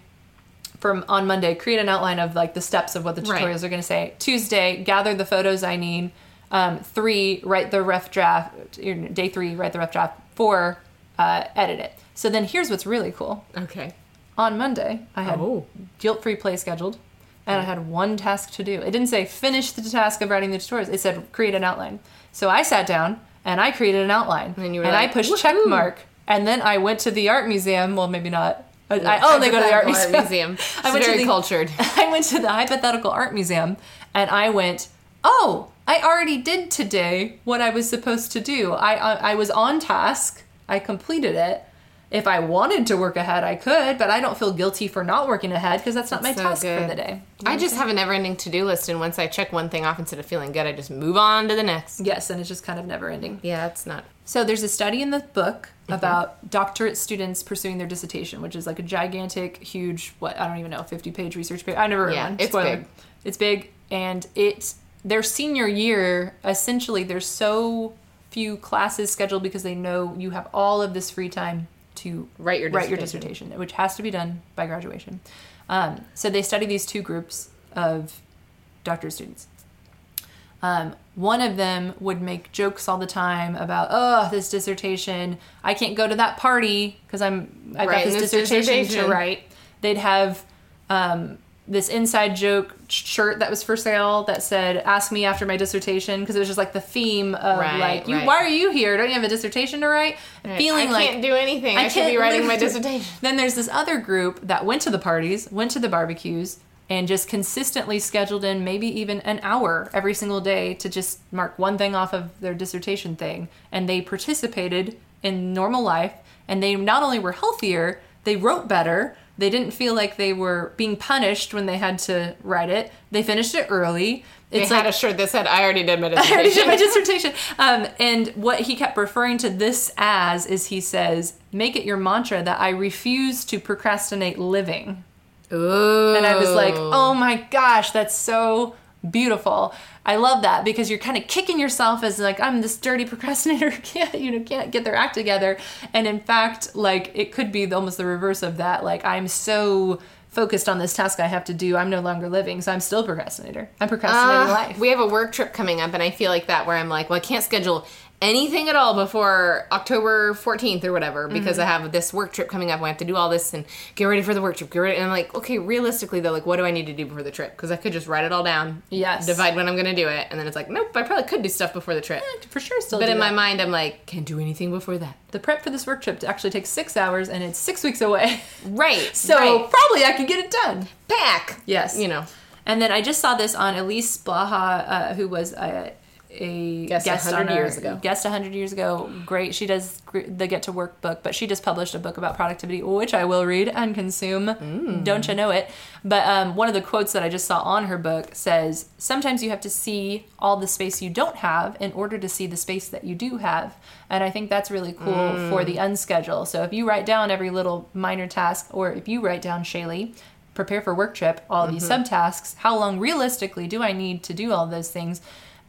from on Monday, create an outline of like the steps of what the Right. tutorials are going to say. Tuesday, gather the photos I need. Um, three, write the rough draft. Day three, write the rough draft. Four, uh, edit it. So then here's what's really cool. Okay. On Monday, I had Oh. guilt free play scheduled, and I had one task to do. It didn't say finish the task of writing the tutorials. It said create an outline. So I sat down and I created an outline, And you were and I like, pushed "Woohoo." check mark, and then I went to the art museum. Well, maybe not. I, I only oh, go to the art museum. museum. I went to very the- cultured. I went to the hypothetical art museum and I went, "Oh, I already did today what I was supposed to do. I I, I was on task. I completed it. If I wanted to work ahead, I could, but I don't feel guilty for not working ahead because that's not my so task for the day. I just have a never-ending to-do list, and once I check one thing off, instead of feeling good, I just move on to the next. Yes, and it's just kind of never ending. Yeah, it's not. So there's a study in the book Mm-hmm. about doctorate students pursuing their dissertation, which is like a gigantic, huge, what I don't even know, 50 page research paper. I never read Yeah, one. it's Spoiler. big. It's big, and it their senior year essentially there's so few classes scheduled because they know you have all of this free time to Write your write your dissertation. dissertation, which has to be done by graduation. Um, so they study these two groups of doctorate students. Um, one of them would make jokes all the time about, oh, this dissertation. I can't go to that party because I'm I've got this this dissertation, to write. They'd have um, this inside joke shirt that was for sale that said, "Ask me after my dissertation," because it was just like the theme of Right, like, you, right. "Why are you here? Don't you have a dissertation to write?" Feeling I like can't do anything. I, I should be writing my dissertation. then there's this other group that went to the parties, went to the barbecues, and just consistently scheduled in maybe even an hour every single day to just mark one thing off of their dissertation thing. And they participated in normal life, and they not only were healthier, they wrote better. They didn't feel like they were being punished when they had to write it. They finished it early. They It's had like a shirt that said, "I already did my dissertation." I already did dissertation." my dissertation. Um, and what he kept referring to this as is he says, make it your mantra that I refuse to procrastinate living. Ooh. And I was like, oh my gosh, that's so beautiful. I love that because you're kind of kicking yourself as like I'm this dirty procrastinator who can't you know can't get their act together. And in fact, like it could be almost the reverse of that. Like I'm so focused on this task I have to do, I'm no longer living, so I'm still a procrastinator. I'm procrastinating Uh, life. We have a work trip coming up, and I feel like that where I'm like, well, I can't schedule anything at all before October 14th or whatever because mm-hmm. I have this work trip coming up. I have to do all this and get ready for the work trip. Get ready, and I'm like, okay, realistically though, like, what do I need to do before the trip? Because I could just write it all down, Yes. divide when I'm going to do it, and then it's like, nope, I probably could do stuff before the trip. Eh, for sure, still. But in my mind, I'm like, can't do anything before that. the prep for this work trip actually takes six hours, and it's six weeks away. Right. So right. probably I could get it done. pack. Yes. You know. And then I just saw this on Elise Blaha, uh, who was a a Guest guest, 100 on our- years ago. Guest 100 years ago. Great. She does the Get to Work book, but she just published a book about productivity, which I will read and consume. Mm. Don't you know it? But um, one of the quotes that I just saw on her book says, Sometimes you have to see all the space you don't have in order to see the space that you do have. And I think that's really cool Mm. for the unschedule. So if you write down every little minor task, or if you write down, Shaylee, prepare for work trip, all these Mm-hmm. subtasks, how long realistically do I need to do all those things?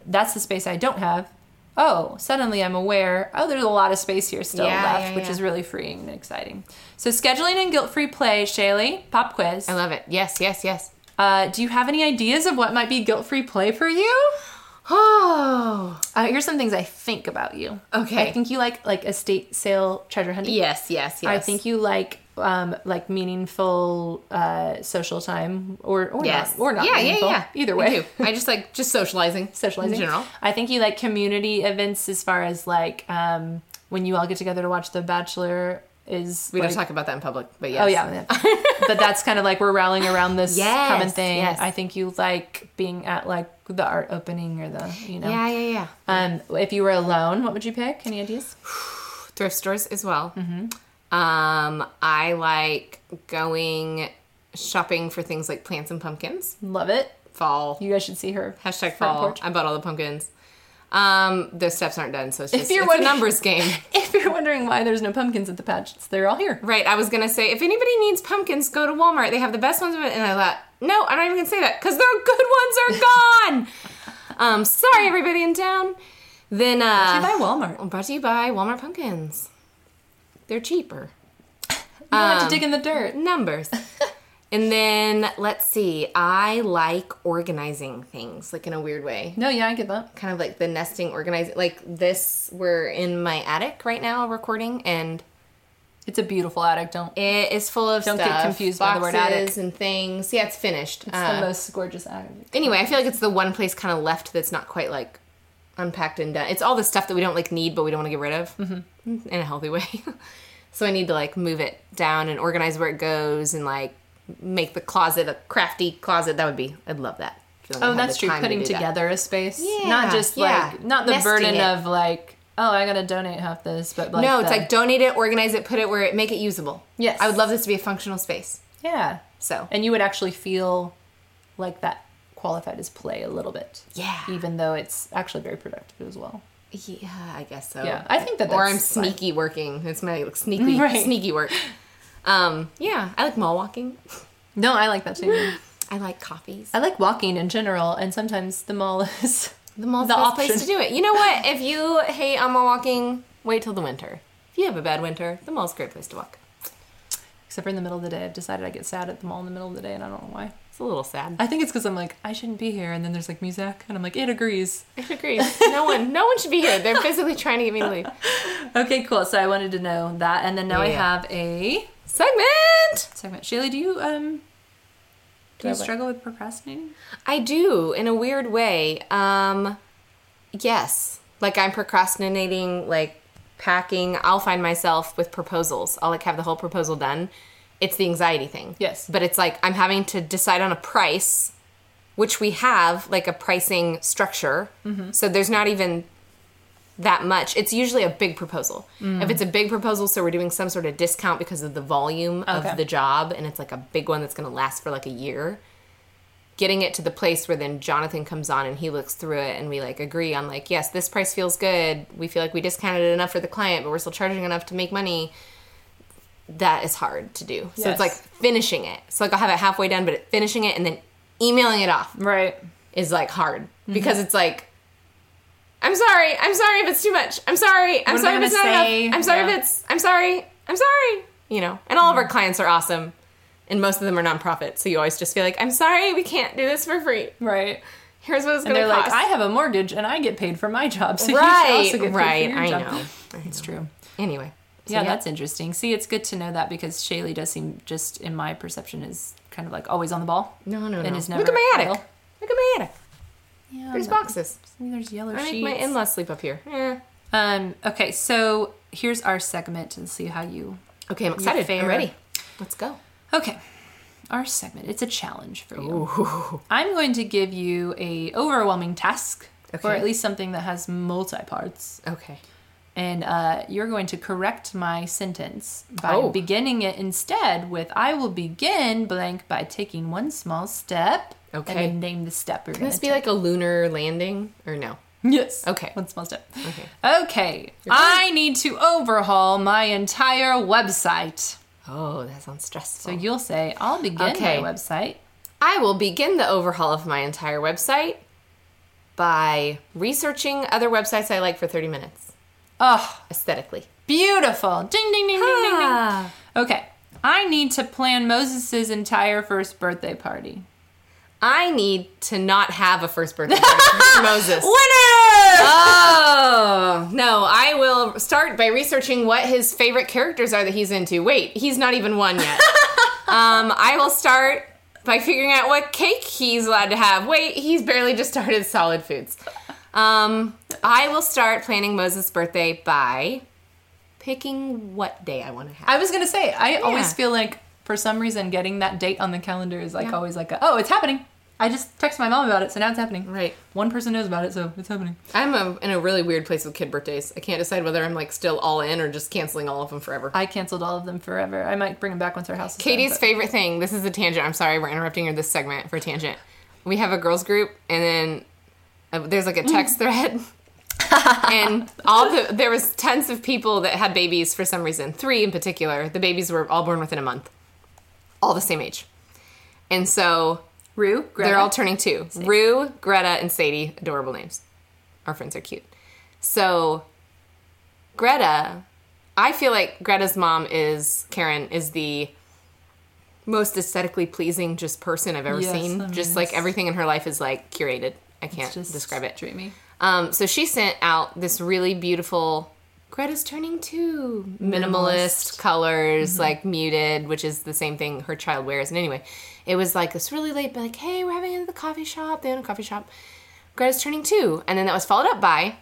That's the space I don't have. Oh, suddenly I'm aware, oh, there's a lot of space here still Yeah, left, yeah, which is really freeing and exciting. So, scheduling and guilt free play, Shaylee, pop quiz. I love it. Yes, yes, yes. Uh, do you have any ideas of what might be guilt free play for you? Oh. Uh, here's some things I think about you. Okay. I think you like like estate sale treasure hunting. Yes, yes, yes. I think you like um, like meaningful uh, social time or or Yes. not or not Yeah, yeah, meaningful. yeah. Either I way. do. I just like just socializing. socializing in general. I think you like community events as far as like um, when you all get together to watch The Bachelor is We like, don't talk about that in public, but yes. Oh yeah, but that's kind of like we're rallying around this Yes, common thing. yes. I think you like being at like the art opening or the you know. Yeah, yeah, yeah. Um, if you were alone, what would you pick? Any ideas? Thrift stores as well. Mm-hmm. Um, I like going shopping for things like plants and pumpkins. Love it. Fall. You guys should see her Hashtag fall. I bought all the pumpkins. Um, the steps aren't done, so it's just you're it's a numbers game. If you're wondering why there's no pumpkins at the patch, they're all here. Right. I was gonna say if anybody needs pumpkins, go to Walmart. They have the best ones of it. And I thought, no, I'm not even gonna say that because their good ones are gone. um, sorry, everybody in town. Then uh, brought to You buy Walmart. brought to you by Walmart pumpkins. They're cheaper. You don't have Um, to dig in the dirt. Numbers. and then let's see. I like organizing things like in a weird way. No, yeah, I get that. Kind of like the nesting organizing. Like this, we're in my attic right now recording, and It's a beautiful attic. Don't. It is full of Don't get stuff, confused by the word attic. boxes and things. Yeah, it's finished. It's the most gorgeous attic. anyway, I feel like it's the one place kind of left that's not quite like unpacked and done. It's all the stuff that we don't like need, but we don't want to get rid of Mm-hmm. in a healthy way. so I need to like move it down and organize where it goes and like make the closet a crafty closet. That would be. I'd love that. Feel like I Oh, that's true. time to Putting that. together a space, Yeah, not just yeah. like not the Nesting burden it. of like, oh, I gotta donate half this, but like no, it's the- like donate it, organize it, put it where it make it usable. Yes. I would love this to be a functional space. yeah, So and you would actually feel like that qualified as play a little bit. Yeah. even though it's actually very productive as well. Yeah, I guess so. Yeah, I think that or I'm sneaky working. It's my like, sneaky Right. sneaky work. Um, yeah, I like mall walking. No, I like that too. I like coffees. I like walking in general, and sometimes the mall is The mall's the the best place to do it. You know what? If you hate on mall walking, wait till the winter. If you have a bad winter, the mall's a great place to walk. except for in the middle of the day. I've decided I get sad at the mall in the middle of the day, and I don't know why. It's a little sad. I think it's because I'm like I shouldn't be here, and then there's like music, and I'm like it agrees. It agrees. No one, no one should be here. They're physically trying to get me to leave. Okay, cool. So I wanted to know that, and then now I Yeah. have a Segment. segment. Shaylee, do you um do you I what? struggle with procrastinating? I do in a weird way. Um, yes, like I'm procrastinating, like packing. I'll find myself with proposals. I'll like have the whole proposal done. It's the anxiety thing. Yes. but it's like I'm having to decide on a price, which we have like a pricing structure. Mm-hmm. So there's not even that much. It's usually a big proposal. Mm. If it's a big proposal, so we're doing some sort of discount because of the volume Okay. of the job, and it's like a big one that's going to last for like a year. Getting it to the place where then Jonathan comes on and he looks through it and we like agree on like yes this price feels good we feel like we discounted it enough for the client but we're still charging enough to make money that is hard to do so it's like finishing it so like I'll have it halfway done but finishing it and then emailing it off Right. is like hard because it's like I'm sorry. I'm sorry if it's too much. I'm sorry. I'm What sorry if it's not say? enough. I'm sorry Yeah. if it's I'm sorry. I'm sorry. You know. And all of our clients are awesome. And most of them are nonprofit, so you always just feel like, I'm sorry, we can't do this for free. Right. Here's what it's gonna cost. they're like, I have a mortgage and I get paid for my job, so you right, should also get paid right. for your I job. know. It's true. Anyway. So, yeah, that's interesting. See, it's good to know that because Shaylee does seem, just in my perception, is kind of like always on the ball. no, no, no. And is Look at my attic. idle. Look at my attic. Yeah, There's but- boxes. There's yellow I sheets. make my in-laws sleep up here. Eh. Um. Okay, so here's our segment and see how you. Okay, I'm excited. fair. I'm ready. Let's go. Okay, our segment. It's a challenge for you. Ooh. I'm going to give you a overwhelming task or at least something that has multi parts. Okay. And uh, you're going to correct my sentence by Oh. beginning it instead with "I will begin blank by taking one small step." Okay. And then name the step we're Can going this to be like a lunar landing or no? Yes. Okay. One small step. Okay. Okay. I need to overhaul my entire website. Oh, that sounds stressful. So you'll say, I'll begin Okay. my website. I will begin the overhaul of my entire website by researching other websites I like for 30 minutes Oh, aesthetically. beautiful. Ding, ding, ding, ding, ding, ding. Okay. I need to plan Moses' entire first birthday party. I need to not have a first birthday party Moses. Winner! Oh, no. I will start by researching what his favorite characters are that he's into. Wait, he's not even one yet. um, I will start by figuring out what cake he's allowed to have. Wait, he's barely just started solid foods. Um, I will start planning Moses' birthday by picking what day I want to have. I was going to say, I always feel like for some reason getting that date on the calendar is like Yeah. always like, a, oh, it's happening. I just texted my mom about it, so now it's happening. Right. One person knows about it, so it's happening. I'm a, in a really weird place with kid birthdays. I can't decide whether I'm like still all in or just canceling all of them forever. I canceled all of them forever. I might bring them back once our house is done, Katie's but- favorite thing. This is a tangent. I'm sorry, we're interrupting her this segment for a tangent. We have a girls group, and then uh, there's like a text thread, and all the there was tons of people that had babies for some reason. Three in particular. The babies were all born within a month, all the same age, and so Rue, Greta. they're all turning two. Rue, Greta, and Sadie. Adorable names. Our friends are cute. So, Greta, I feel like Greta's mom is Karen is the most aesthetically pleasing just person I've ever Yes, seen. I mean, just like everything in her life is like curated. I can't describe it. Dreamy. Um, so she sent out this really beautiful. Greta's turning two minimalist, colors, mm-hmm. like muted, which is the same thing her child wears. And anyway, it was like this really late, like, hey, we're having it at the coffee shop. They own a coffee shop. Greta's turning two, and then that was followed up by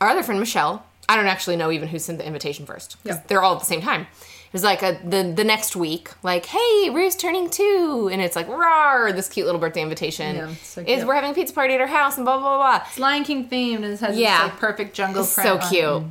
our other friend Michelle. I don't actually know even who sent the invitation first. Yeah. they're all at the same time. It was like a, the the next week, like, hey, Rue's turning two, and it's like, rawr, this cute little birthday invitation Yeah, so is we're having a pizza party at our house, and blah blah blah. It's Lion King themed and it has Yeah. this like perfect jungle It's so cute.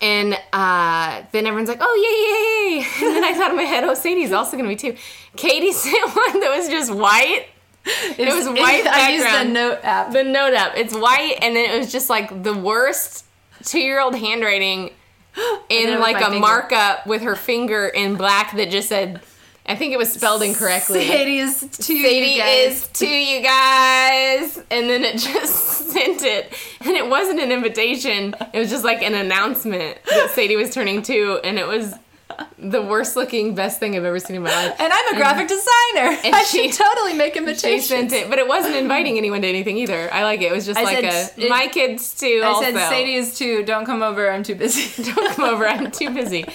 It. And uh, then everyone's like, oh, yay, yay, yay. And then I thought in my head, oh, Sadie's also going to be too. Katie sent one that was just white. It was white I used the note app. The note up. It's white, and then it was just like the worst two year old handwriting in like a finger. markup with her finger in black that just said, I think it was spelled incorrectly. Sadie is to Sadie you guys. is to you guys, and then it just sent it, and it wasn't an invitation. It was just like an announcement that Sadie was turning two, and it was the worst looking, best thing I've ever seen in my life. And I'm a graphic designer. and I she- should totally make She invitations. sent it, but it wasn't inviting anyone to anything either. I like it. It was just I like said a it- my kids too. I also. said Sadie is too. Don't come over. I'm too busy. don't come over. I'm too busy.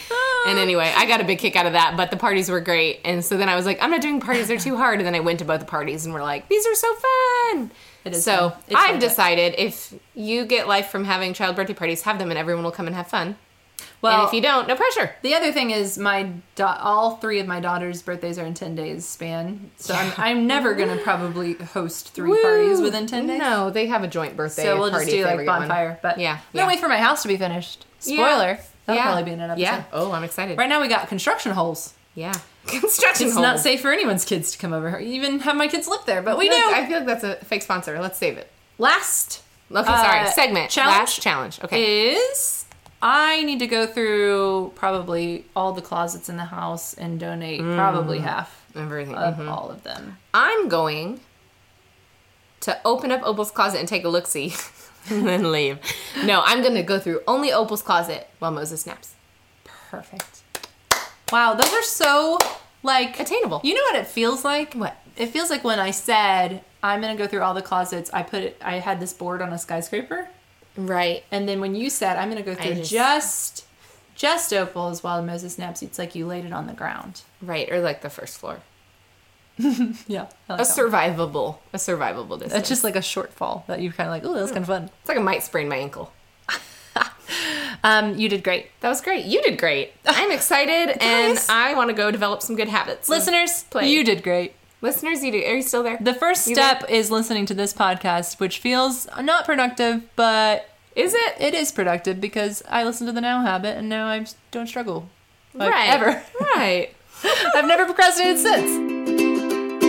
And anyway, I got a big kick out of that, but the parties were great. And so then I was like, I'm not doing parties, they're too hard. And then I went to both the parties and we're like, these are so fun. It is so. I've decided if you get life from having child birthday parties, have them and everyone will come and have fun. Well, and if you don't, no pressure. the other thing is my da- all three of my daughters' birthdays are in ten days span, so I'm, I'm never gonna probably host three parties Woo! within ten days. No, they have a joint birthday So we'll party just do like bonfire. But Yeah, I'm yeah. gonna wait for my house to be finished. Yeah. Spoiler. That'll yeah. probably be in an episode. Yeah. Oh, I'm excited. Right now we got construction holes. Yeah. Construction holes. It's hole. not safe for anyone's kids to come over. Even have my kids live there, but we do. like- I feel like that's a fake sponsor. Let's save it. Last Okay, sorry. Uh, Segment. challenge? Last challenge. Okay. is I need to go through probably all the closets in the house and donate probably half Everything. of Mhm. all of them. I'm going to open up Opal's closet and take a look see and then leave. No, I'm going to go through only Opal's closet while Moses naps. Perfect. Wow, those are so like Attainable. You know what it feels like? What? It feels like when I said I'm gonna go through all the closets. I put it. I had this board on a skyscraper, Right. and then when you said I'm gonna go through just- just just Opal's while Moses naps, it's like you laid it on the ground. Right. Or like the first floor. Yeah, I A like that one. survivable. A survivable distance. It's just like a shortfall that you kind of like. Oh, that was kind of fun. It's like I might sprain my ankle. Um, you did great, That was great. You did great. I'm excited and I want to go develop some good habits. listeners. play. You did great. Listeners, you do, are you still there? The first You step is listening to this podcast, which feels not productive, but Is it? it is productive because I listen to the Now Habit and now I don't struggle. Like, right. Ever. Right. I've never procrastinated since.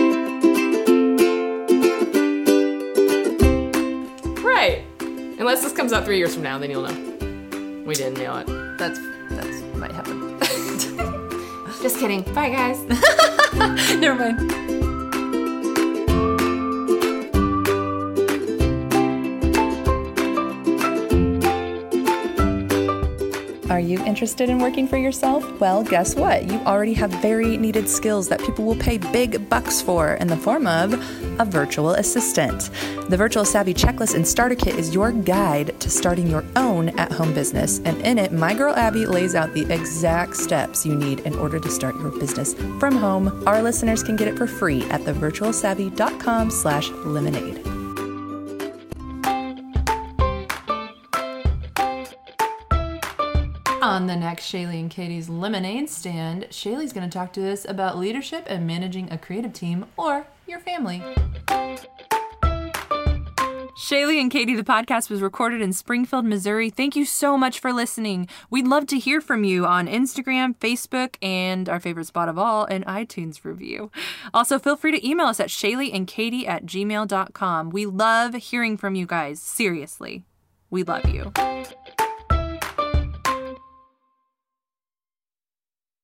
Right. Unless this comes out three years from now, then you'll know. We didn't nail it. That's that's might happen. Just kidding. Bye, guys. Never mind. Are you interested in working for yourself? Well, guess what? You already have very needed skills that people will pay big bucks for in the form of a virtual assistant. The Virtual Savvy Checklist and Starter Kit is your guide to starting your own at home business. And in it, my girl Abby lays out the exact steps you need in order to start your business from home. Our listeners can get it for free at thevirtualsavvy.com slash lemonade. On the next Shaylee and Katie's Lemonade stand, Shaylee's going to talk to us about leadership and managing a creative team or your family. Shaylee and Katie, the podcast was recorded in Springfield, Missouri. Thank you so much for listening. We'd love to hear from you on Instagram, Facebook, and our favorite spot of all, an iTunes review. Also, feel free to email us at shayleeandkatie at gmail.com. We love hearing from you guys. Seriously, we love you.